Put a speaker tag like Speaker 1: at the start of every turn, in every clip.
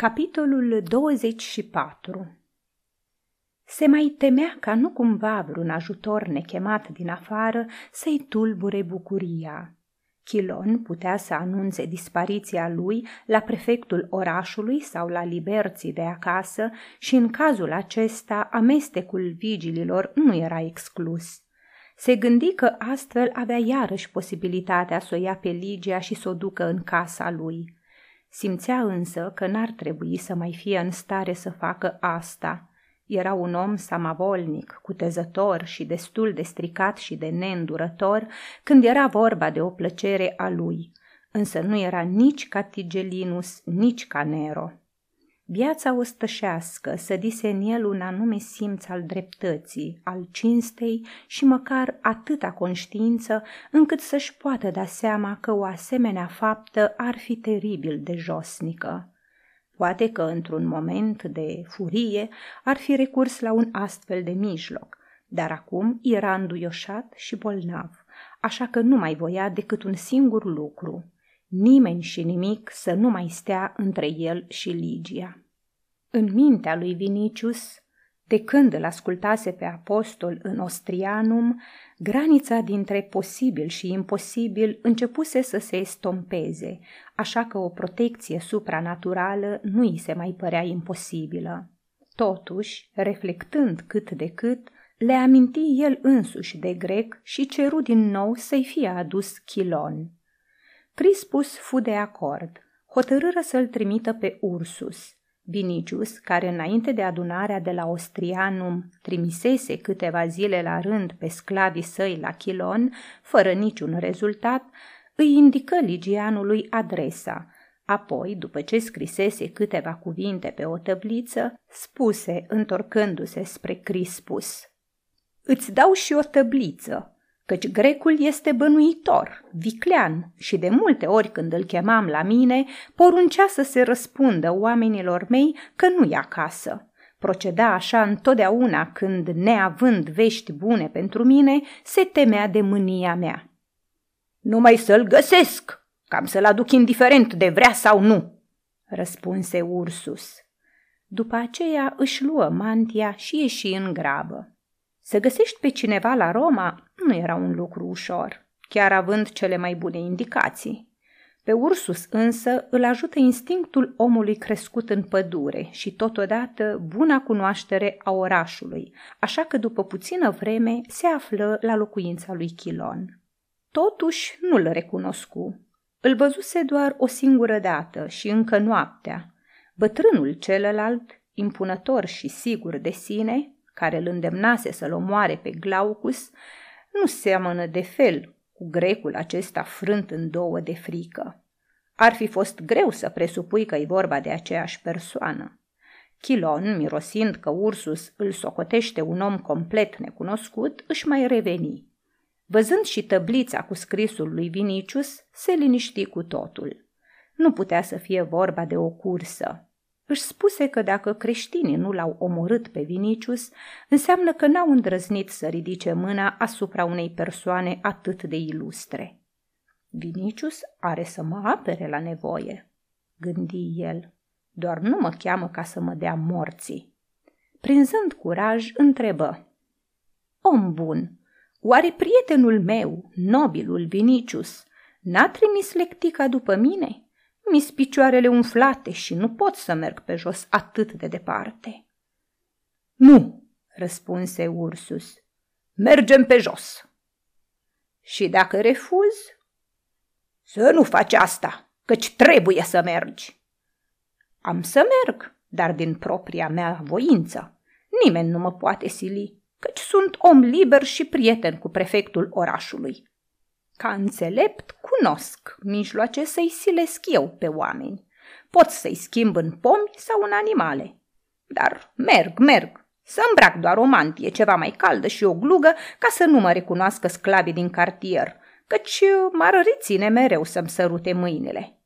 Speaker 1: Capitolul 24 Se mai temea ca nu cumva vreun ajutor nechemat din afară să-i tulbure bucuria. Chilon putea să anunțe dispariția lui la prefectul orașului sau la liberții de acasă și în cazul acesta amestecul vigililor nu era exclus. Se gândi că astfel avea iarăși posibilitatea să o ia pe Ligia și să o ducă în casa lui – Simțea însă că n-ar trebui să mai fie în stare să facă asta. Era un om samavolnic, cutezător și destul de stricat și de neîndurător când era vorba de o plăcere a lui, însă nu era nici ca Tigelinus, nici ca Nero. Viața ostășească sădise în el un anume simț al dreptății, al cinstei și măcar atâta conștiință încât să-și poată da seama că o asemenea faptă ar fi teribil de josnică. Poate că într-un moment de furie ar fi recurs la un astfel de mijloc, dar acum era înduioșat și bolnav, așa că nu mai voia decât un singur lucru – nimeni și nimic să nu mai stea între el și Ligia. În mintea lui Vinicius, de când îl ascultase pe apostol în Ostrianum, granița dintre posibil și imposibil începuse să se estompeze, așa că o protecție supranaturală nu îi se mai părea imposibilă. Totuși, reflectând cât de cât, le aminti el însuși de grec și ceru din nou să-i fie adus Chilon. Crispus fu de acord, hotărâră să-l trimită pe Ursus. Vinicius, care înainte de adunarea de la Ostrianum trimisese câteva zile la rând pe sclavii săi la Chilon, fără niciun rezultat, îi indică Ligianului adresa. Apoi, după ce scrisese câteva cuvinte pe o tăbliță, spuse, întorcându-se spre Crispus, Îți dau și o tăbliță, căci grecul este bănuitor, viclean și de multe ori când îl chemam la mine, poruncea să se răspundă oamenilor mei că nu e acasă. Proceda așa întotdeauna când, neavând vești bune pentru mine, se temea de mânia mea. Numai să-l găsesc, cam să-l aduc indiferent de vrea sau nu, răspunse Ursus. După aceea își luă mantia și ieși în grabă. Să găsești pe cineva la Roma nu era un lucru ușor, chiar având cele mai bune indicații. Pe Ursus însă îl ajută instinctul omului crescut în pădure și totodată buna cunoaștere a orașului, așa că după puțină vreme se află la locuința lui Chilon. Totuși nu-l recunoscu. Îl văzuse doar o singură dată și încă noaptea. Bătrânul celălalt, impunător și sigur de sine, care îl îndemnase să-l omoare pe Glaucus, nu seamănă de fel cu grecul acesta frânt în două de frică. Ar fi fost greu să presupui că e vorba de aceeași persoană. Chilon, mirosind că Ursus îl socotește un om complet necunoscut, își mai reveni. Văzând și tăblița cu scrisul lui Vinicius, se liniști cu totul. Nu putea să fie vorba de o cursă. Își spuse că dacă creștinii nu l-au omorât pe Vinicius, înseamnă că n-au îndrăznit să ridice mâna asupra unei persoane atât de ilustre. Vinicius are să mă apere la nevoie, gândi el, doar nu mă cheamă ca să mă dea morții. Prinzând curaj, întrebă. Om bun, oare prietenul meu, nobilul Vinicius, n-a trimis lectica după mine?" Mi picioarele umflate și nu pot să merg pe jos atât de departe. Nu, răspunse Ursus, mergem pe jos. Și dacă refuz? Să nu faci asta, căci trebuie să mergi. Am să merg, dar din propria mea voință. Nimeni nu mă poate sili, căci sunt om liber și prieten cu prefectul orașului. Ca înțelept, cunosc mijloace să-i silesc eu pe oameni. Pot să-i schimb în pomi sau în animale. Dar merg, merg, să îmbrac doar o mantie ceva mai caldă și o glugă ca să nu mă recunoască sclavii din cartier, căci m-ar reține mereu să-mi sărute mâinile.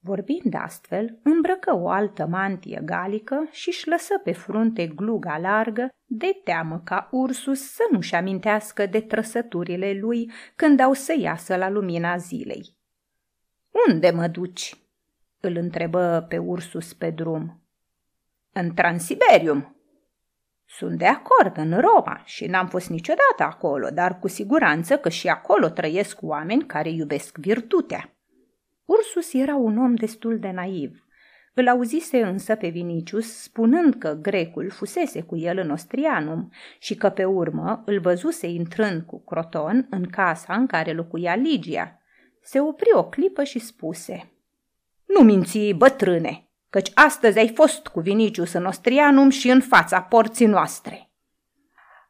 Speaker 1: Vorbind astfel, îmbrăcă o altă mantie galică și își lăsă pe frunte gluga largă, de teamă ca Ursus să nu-și amintească de trăsăturile lui când au să iasă la lumina zilei. Unde mă duci?" îl întrebă pe Ursus pe drum. În Transiberium. Sunt de acord, în Roma și n-am fost niciodată acolo, dar cu siguranță că și acolo trăiesc oameni care iubesc virtutea. Ursus era un om destul de naiv. Îl auzise însă pe Vinicius spunând că grecul fusese cu el în Ostrianum și că pe urmă îl văzuse intrând cu Croton în casa în care locuia Ligia. Se opri o clipă și spuse Nu minți, bătrâne, căci astăzi ai fost cu Vinicius în Ostrianum și în fața porții noastre.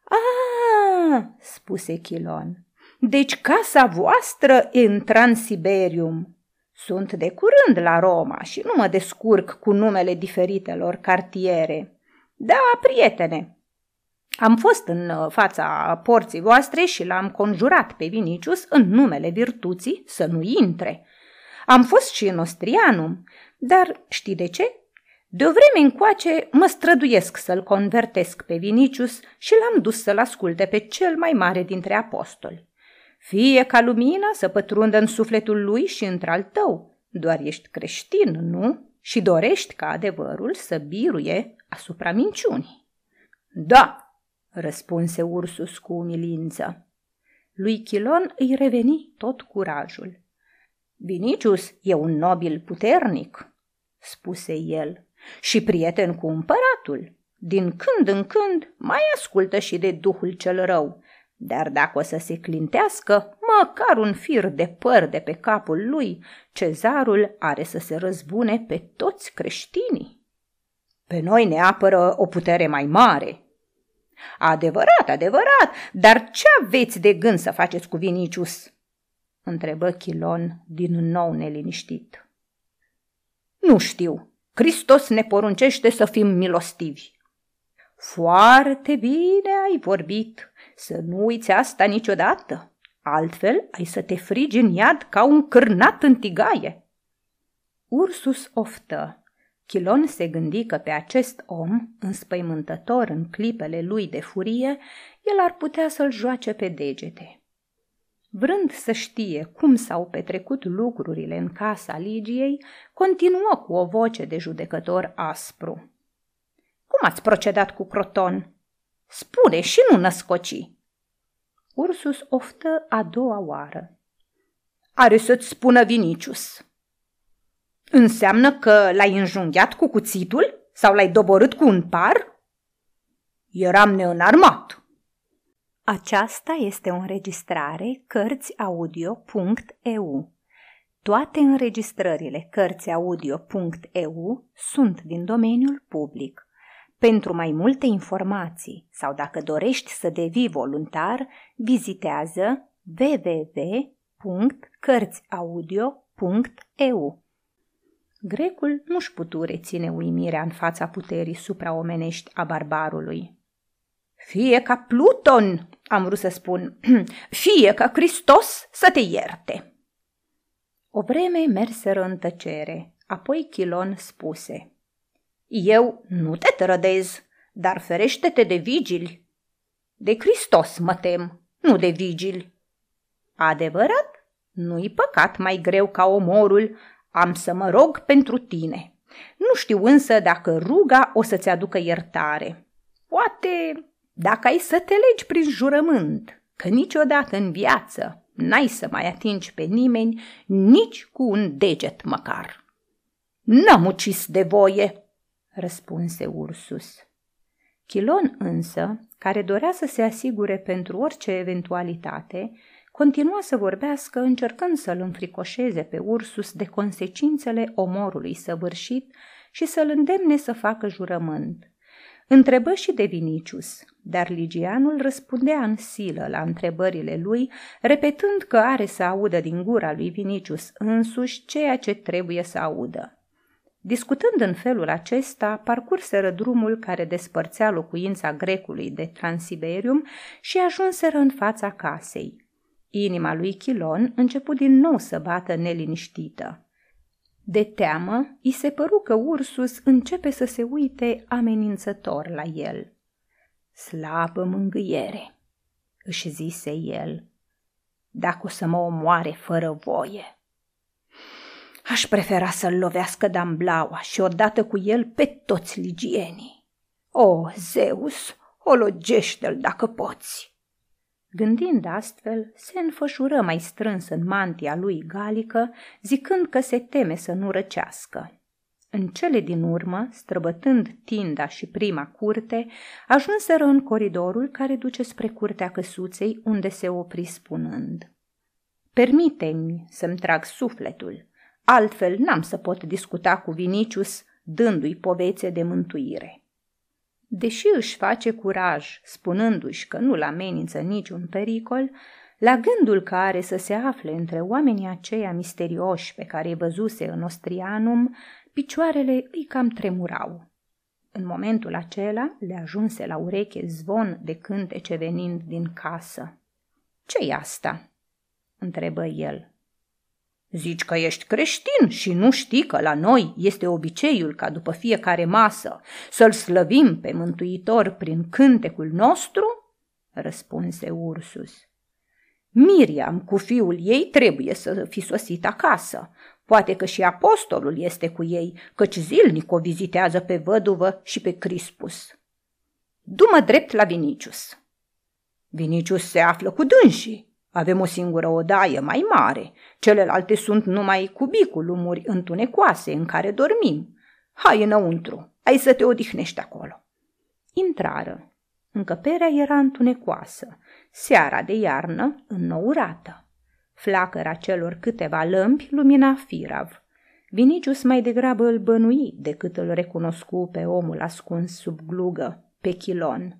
Speaker 1: Ah, spuse Chilon, deci casa voastră e în Transiberium. Sunt de curând la Roma și nu mă descurc cu numele diferitelor cartiere. Da, prietene, am fost în uh, fața porții voastre și l-am conjurat pe Vinicius în numele virtuții să nu intre. Am fost și în Ostrianum, dar știi de ce? De o vreme încoace mă străduiesc să-l convertesc pe Vinicius și l-am dus să-l asculte pe cel mai mare dintre apostoli. Fie ca lumina să pătrundă în sufletul lui și într-al tău. Doar ești creștin, nu? Și dorești ca adevărul să biruie asupra minciunii. Da, răspunse Ursus cu umilință. Lui Chilon îi reveni tot curajul. Vinicius e un nobil puternic, spuse el, și prieten cu împăratul. Din când în când mai ascultă și de duhul cel rău, dar dacă o să se clintească, măcar un fir de păr de pe capul lui, cezarul are să se răzbune pe toți creștinii. Pe noi ne apără o putere mai mare. Adevărat, adevărat, dar ce aveți de gând să faceți cu Vinicius? întrebă Chilon din nou neliniștit. Nu știu. Hristos ne poruncește să fim milostivi. Foarte bine ai vorbit, să nu uiți asta niciodată, altfel ai să te frigi în iad ca un cârnat în tigaie. Ursus oftă. Chilon se gândi că pe acest om, înspăimântător în clipele lui de furie, el ar putea să-l joace pe degete. Vrând să știe cum s-au petrecut lucrurile în casa Ligiei, continuă cu o voce de judecător aspru. Cum ați procedat cu Croton? Spune și nu născoci. Ursus oftă a doua oară. Are să-ți spună Vinicius. Înseamnă că l-ai înjunghiat cu cuțitul sau l-ai doborât cu un par? Eram neînarmat.
Speaker 2: Aceasta este o înregistrare Cărțiaudio.eu. Toate înregistrările Cărțiaudio.eu sunt din domeniul public. Pentru mai multe informații sau dacă dorești să devii voluntar, vizitează www.cărțiaudio.eu. Grecul nu-și putu reține uimirea în fața puterii supraomenești a barbarului. Fie ca Pluton, am vrut să spun, fie ca Hristos să te ierte. O vreme merseră în tăcere, apoi Chilon spuse – eu nu te trădez, dar ferește-te de vigili. De Hristos mă tem, nu de vigili. Adevărat? Nu-i păcat mai greu ca omorul, am să mă rog pentru tine. Nu știu însă dacă ruga o să-ți aducă iertare. Poate dacă ai să te legi prin jurământ, că niciodată în viață n-ai să mai atingi pe nimeni nici cu un deget măcar. N-am ucis de voie, răspunse Ursus. Chilon însă, care dorea să se asigure pentru orice eventualitate, continua să vorbească încercând să-l înfricoșeze pe Ursus de consecințele omorului săvârșit și să-l îndemne să facă jurământ. Întrebă și de Vinicius, dar Ligianul răspundea în silă la întrebările lui, repetând că are să audă din gura lui Vinicius însuși ceea ce trebuie să audă. Discutând în felul acesta, parcurseră drumul care despărțea locuința grecului de Transiberium și ajunseră în fața casei. Inima lui Chilon început din nou să bată neliniștită. De teamă, i se păru că Ursus începe să se uite amenințător la el. Slabă mângâiere, își zise el, dacă o să mă omoare fără voie. Aș prefera să-l lovească Damblaua și odată cu el pe toți ligienii. O, Zeus, ologește-l dacă poți!
Speaker 1: Gândind astfel, se înfășură mai strâns în mantia lui galică, zicând că se teme să nu răcească. În cele din urmă, străbătând tinda și prima curte, ajunseră în coridorul care duce spre curtea căsuței, unde se opri spunând Permite-mi să-mi trag sufletul, altfel n-am să pot discuta cu Vinicius, dându-i povețe de mântuire. Deși își face curaj, spunându-și că nu-l amenință niciun pericol, la gândul că are să se afle între oamenii aceia misterioși pe care îi văzuse în Ostrianum, picioarele îi cam tremurau. În momentul acela le ajunse la ureche zvon de cântece venind din casă. Ce-i asta?" întrebă el. Zici că ești creștin și nu știi că la noi este obiceiul ca după fiecare masă să-l slăvim pe Mântuitor prin cântecul nostru? răspunse Ursus. Miriam cu fiul ei trebuie să fi sosit acasă. Poate că și apostolul este cu ei, căci zilnic o vizitează pe văduvă și pe Crispus. Dumă drept la Vinicius. Vinicius se află cu dânsii, avem o singură odaie mai mare, celelalte sunt numai cubiculumuri întunecoase în care dormim. Hai înăuntru, ai să te odihnești acolo. Intrară. Încăperea era întunecoasă, seara de iarnă înnourată. Flacăra celor câteva lămpi lumina firav. Vinicius mai degrabă îl bănui decât îl recunoscu pe omul ascuns sub glugă, pe chilon.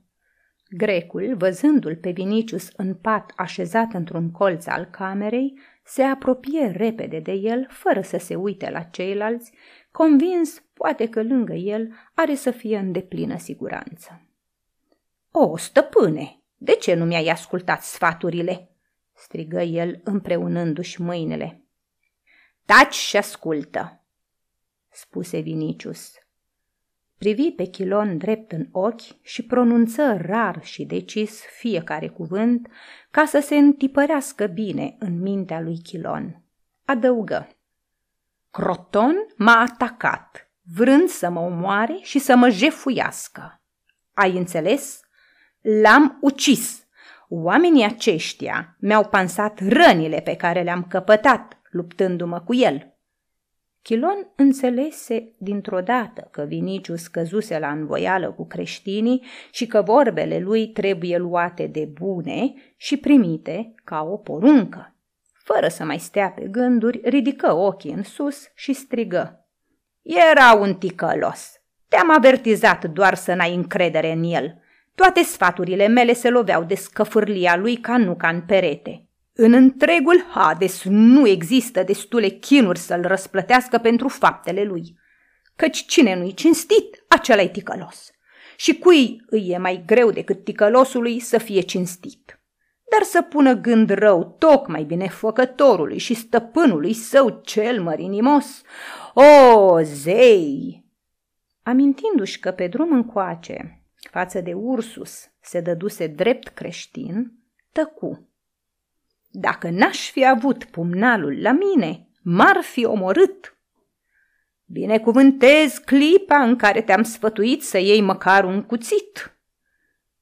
Speaker 1: Grecul, văzându-l pe Vinicius în pat așezat într-un colț al camerei, se apropie repede de el, fără să se uite la ceilalți, convins poate că lângă el are să fie în deplină siguranță. O, stăpâne, de ce nu mi-ai ascultat sfaturile?" strigă el împreunându-și mâinile. Taci și ascultă!" spuse Vinicius. Privi pe Chilon drept în ochi și pronunță rar și decis fiecare cuvânt ca să se întipărească bine în mintea lui Chilon. Adăugă. Croton m-a atacat, vrând să mă omoare și să mă jefuiască. Ai înțeles? L-am ucis. Oamenii aceștia mi-au pansat rănile pe care le-am căpătat luptându-mă cu el. Chilon înțelese dintr-o dată că Vinicius căzuse la învoială cu creștinii și că vorbele lui trebuie luate de bune și primite ca o poruncă. Fără să mai stea pe gânduri, ridică ochii în sus și strigă. Era un ticălos. Te-am avertizat doar să n-ai încredere în el. Toate sfaturile mele se loveau de scăfârlia lui ca nuca în perete. În întregul Hades nu există destule chinuri să-l răsplătească pentru faptele lui. Căci cine nu-i cinstit, acela e ticălos. Și cui îi e mai greu decât ticălosului să fie cinstit. Dar să pună gând rău tocmai binefăcătorului și stăpânului său cel mărinimos. O, zei! Amintindu-și că pe drum încoace, față de Ursus, se dăduse drept creștin, tăcu dacă n-aș fi avut pumnalul la mine, m-ar fi omorât. Binecuvântez clipa în care te-am sfătuit să iei măcar un cuțit.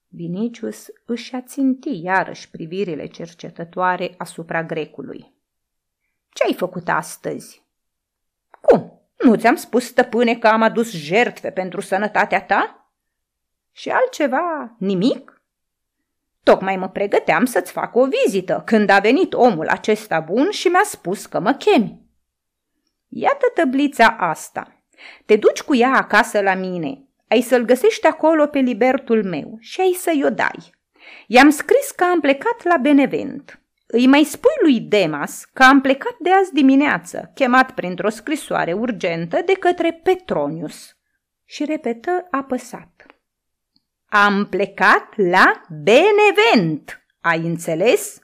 Speaker 1: Vinicius își aținti iarăși privirile cercetătoare asupra grecului. Ce ai făcut astăzi? Cum? Nu ți-am spus, stăpâne, că am adus jertfe pentru sănătatea ta? Și altceva? Nimic? Tocmai mă pregăteam să-ți fac o vizită când a venit omul acesta bun și mi-a spus că mă chemi. Iată tăblița asta. Te duci cu ea acasă la mine. Ai să-l găsești acolo pe libertul meu și ai să-i o dai. I-am scris că am plecat la Benevent. Îi mai spui lui Demas că am plecat de azi dimineață, chemat printr-o scrisoare urgentă de către Petronius. Și repetă apăsat. Am plecat la Benevent, ai înțeles?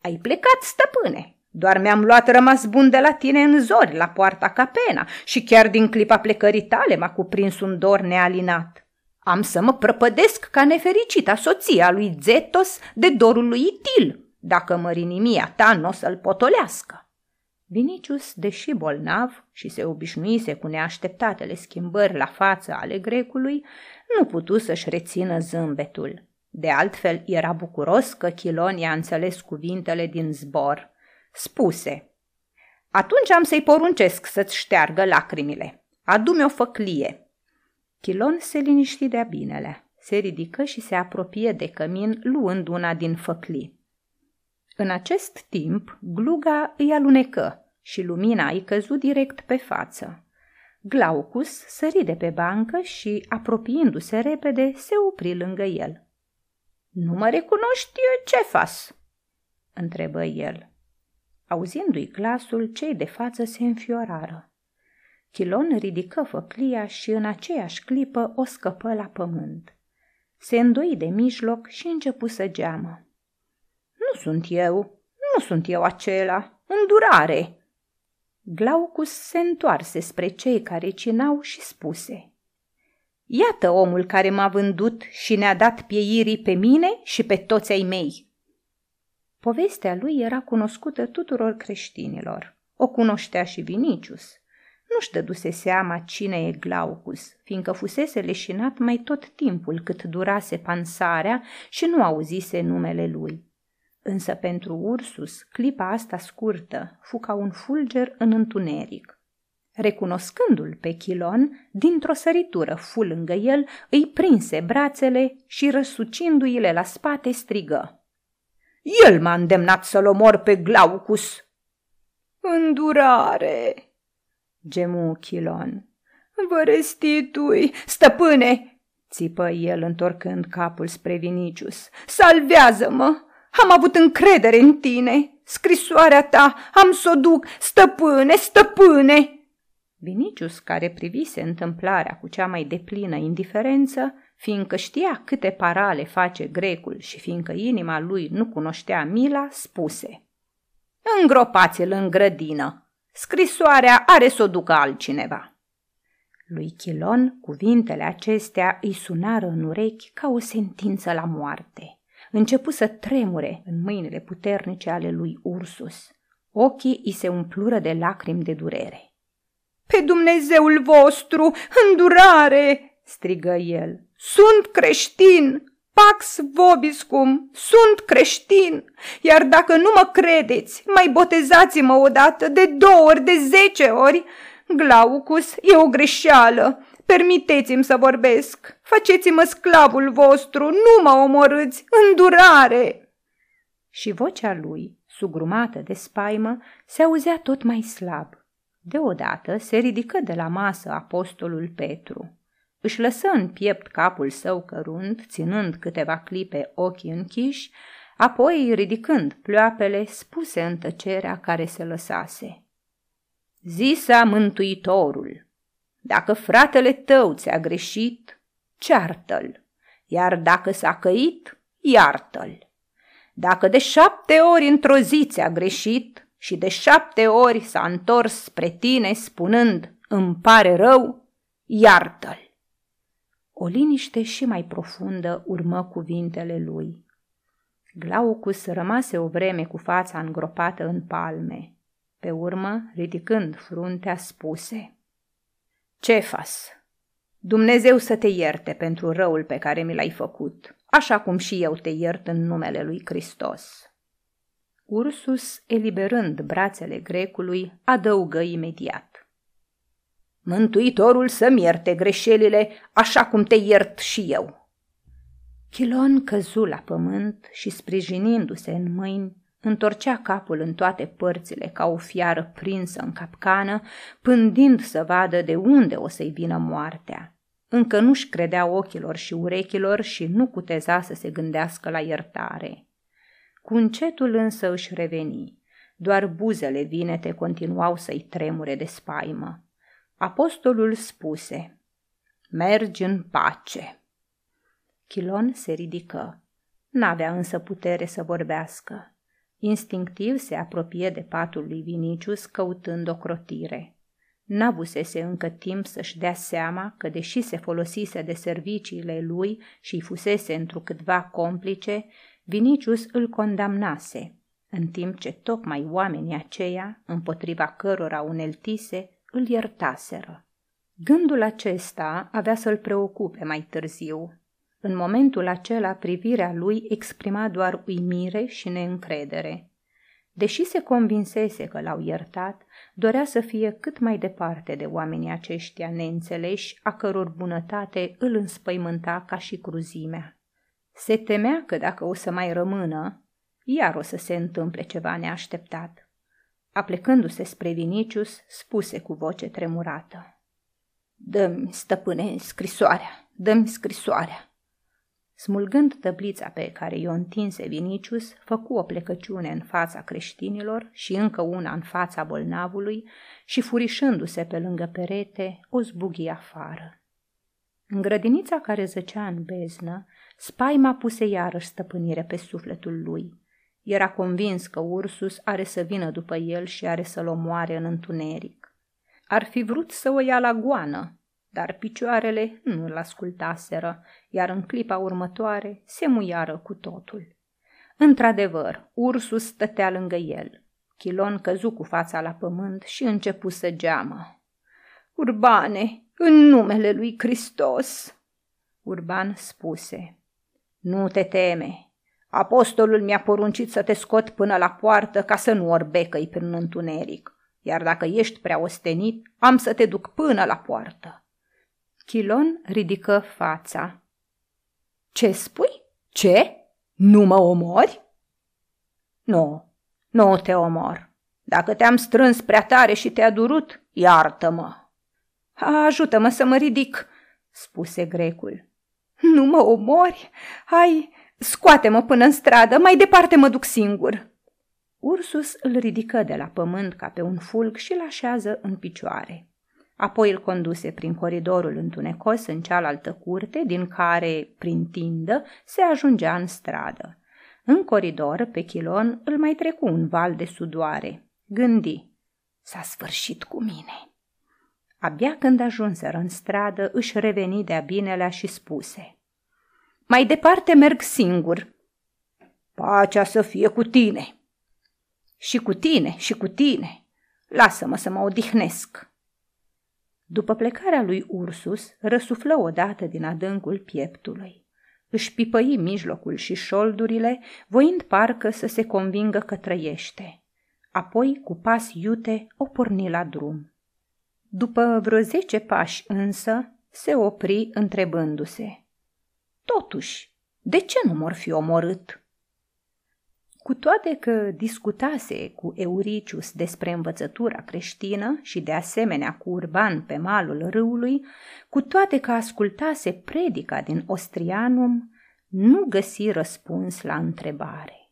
Speaker 1: Ai plecat, stăpâne. Doar mi-am luat rămas bun de la tine în zori, la poarta Capena, și chiar din clipa plecării tale m-a cuprins un dor nealinat. Am să mă prăpădesc ca nefericita soția lui Zetos de dorul lui Itil, dacă mărinimia ta nu o să-l potolească. Vinicius, deși bolnav și se obișnuise cu neașteptatele schimbări la față ale grecului, nu putu să-și rețină zâmbetul. De altfel, era bucuros că Chilon i-a înțeles cuvintele din zbor. Spuse, Atunci am să-i poruncesc să-ți șteargă lacrimile. Adu-mi o făclie. Chilon se liniști de-a binele. Se ridică și se apropie de cămin, luând una din făclii. În acest timp, gluga îi alunecă și lumina îi căzu direct pe față. Glaucus sări de pe bancă și, apropiindu-se repede, se opri lângă el. Nu mă recunoști, ce fas?" întrebă el. Auzindu-i glasul, cei de față se înfiorară. Chilon ridică făclia și în aceeași clipă o scăpă la pământ. Se îndoi de mijloc și începu să geamă. Nu sunt eu, nu sunt eu acela, îndurare!" Glaucus se întoarse spre cei care cinau și spuse – Iată omul care m-a vândut și ne-a dat pieirii pe mine și pe toți ai mei. Povestea lui era cunoscută tuturor creștinilor. O cunoștea și Vinicius. Nu-și dăduse seama cine e Glaucus, fiindcă fusese leșinat mai tot timpul cât durase pansarea și nu auzise numele lui. Însă pentru Ursus, clipa asta scurtă fu ca un fulger în întuneric. Recunoscându-l pe Chilon, dintr-o săritură fu lângă el, îi prinse brațele și răsucindu-i-le la spate strigă. El m-a îndemnat să-l omor pe Glaucus. Îndurare, gemu Chilon. Vă restitui, stăpâne, țipă el întorcând capul spre Vinicius. Salvează-mă! Am avut încredere în tine. Scrisoarea ta am să o duc, stăpâne, stăpâne! Vinicius, care privise întâmplarea cu cea mai deplină indiferență, fiindcă știa câte parale face grecul și fiindcă inima lui nu cunoștea mila, spuse Îngropați-l în grădină! Scrisoarea are să o ducă altcineva!" Lui Chilon, cuvintele acestea îi sunară în urechi ca o sentință la moarte. Începu să tremure în mâinile puternice ale lui Ursus. Ochii îi se umplură de lacrimi de durere. Pe Dumnezeul vostru, îndurare!" strigă el. Sunt creștin! Pax vobiscum, sunt creștin, iar dacă nu mă credeți, mai botezați-mă odată, de două ori, de zece ori. Glaucus, e o greșeală, permiteți-mi să vorbesc, faceți-mă sclavul vostru, nu mă omorâți, îndurare!" Și vocea lui, sugrumată de spaimă, se auzea tot mai slab. Deodată se ridică de la masă apostolul Petru. Își lăsă în piept capul său cărunt, ținând câteva clipe ochii închiși, apoi, ridicând ploapele, spuse în tăcerea care se lăsase. Zisa Mântuitorul, dacă fratele tău ți-a greșit, ceartă-l, iar dacă s-a căit, iartă-l. Dacă de șapte ori într-o zi ți-a greșit, și de șapte ori s-a întors spre tine spunând, îmi pare rău, iartă-l. O liniște și mai profundă urmă cuvintele lui. Glaucus rămase o vreme cu fața îngropată în palme. Pe urmă, ridicând fruntea, spuse Cefas, Dumnezeu să te ierte pentru răul pe care mi l-ai făcut, așa cum și eu te iert în numele lui Hristos. Ursus, eliberând brațele grecului, adăugă imediat. Mântuitorul să-mi ierte greșelile așa cum te iert și eu. Chilon căzu la pământ și, sprijinindu-se în mâini, întorcea capul în toate părțile ca o fiară prinsă în capcană, pândind să vadă de unde o să-i vină moartea. Încă nu-și credea ochilor și urechilor și nu cuteza să se gândească la iertare. Cu încetul însă își reveni. Doar buzele vinete continuau să-i tremure de spaimă. Apostolul spuse, Mergi în pace. Chilon se ridică. N-avea însă putere să vorbească. Instinctiv se apropie de patul lui Vinicius căutând o crotire. N-avusese încă timp să-și dea seama că, deși se folosise de serviciile lui și-i fusese întrucâtva complice, Vinicius îl condamnase. în timp ce tocmai oamenii aceia, împotriva cărora uneltise, îl iertaseră. Gândul acesta avea să-l preocupe mai târziu. În momentul acela, privirea lui exprima doar uimire și neîncredere. Deși se convinsese că l-au iertat, dorea să fie cât mai departe de oamenii aceștia neînțeleși, a căror bunătate îl înspăimânta ca și cruzimea. Se temea că dacă o să mai rămână, iar o să se întâmple ceva neașteptat. Aplecându-se spre Vinicius, spuse cu voce tremurată. Dă-mi, stăpâne, scrisoarea, dă-mi scrisoarea. Smulgând tăblița pe care i-o întinse Vinicius, făcu o plecăciune în fața creștinilor și încă una în fața bolnavului și furișându-se pe lângă perete, o zbughi afară. În grădinița care zăcea în beznă, spaima puse iarăși stăpânire pe sufletul lui. Era convins că Ursus are să vină după el și are să-l omoare în întuneric. Ar fi vrut să o ia la goană, dar picioarele nu îl ascultaseră, iar în clipa următoare se muiară cu totul. Într-adevăr, ursul stătea lângă el. Chilon căzu cu fața la pământ și începu să geamă. Urbane, în numele lui Hristos! Urban spuse. Nu te teme. Apostolul mi-a poruncit să te scot până la poartă ca să nu orbecăi prin întuneric, iar dacă ești prea ostenit, am să te duc până la poartă. Chilon ridică fața. Ce spui? Ce? Nu mă omori? Nu, nu te omor. Dacă te-am strâns prea tare și te-a durut, iartă-mă. Ajută-mă să mă ridic, spuse grecul. Nu mă omori? Hai, scoate-mă până în stradă, mai departe mă duc singur. Ursus îl ridică de la pământ ca pe un fulg și l așează în picioare. Apoi îl conduse prin coridorul întunecos în cealaltă curte, din care, prin tindă, se ajungea în stradă. În coridor, pe chilon, îl mai trecu un val de sudoare. Gândi, s-a sfârșit cu mine. Abia când ajunseră în stradă, își reveni de-a binelea și spuse. Mai departe merg singur. Pacea să fie cu tine. Și cu tine, și cu tine. Lasă-mă să mă odihnesc. După plecarea lui Ursus, răsuflă odată din adâncul pieptului. Își pipăi mijlocul și șoldurile, voind parcă să se convingă că trăiește. Apoi, cu pas iute, o porni la drum. După vreo zece pași însă, se opri întrebându-se. Totuși, de ce nu mor fi omorât? Cu toate că discutase cu Euricius despre învățătura creștină și de asemenea cu Urban pe malul râului, cu toate că ascultase predica din Ostrianum, nu găsi răspuns la întrebare.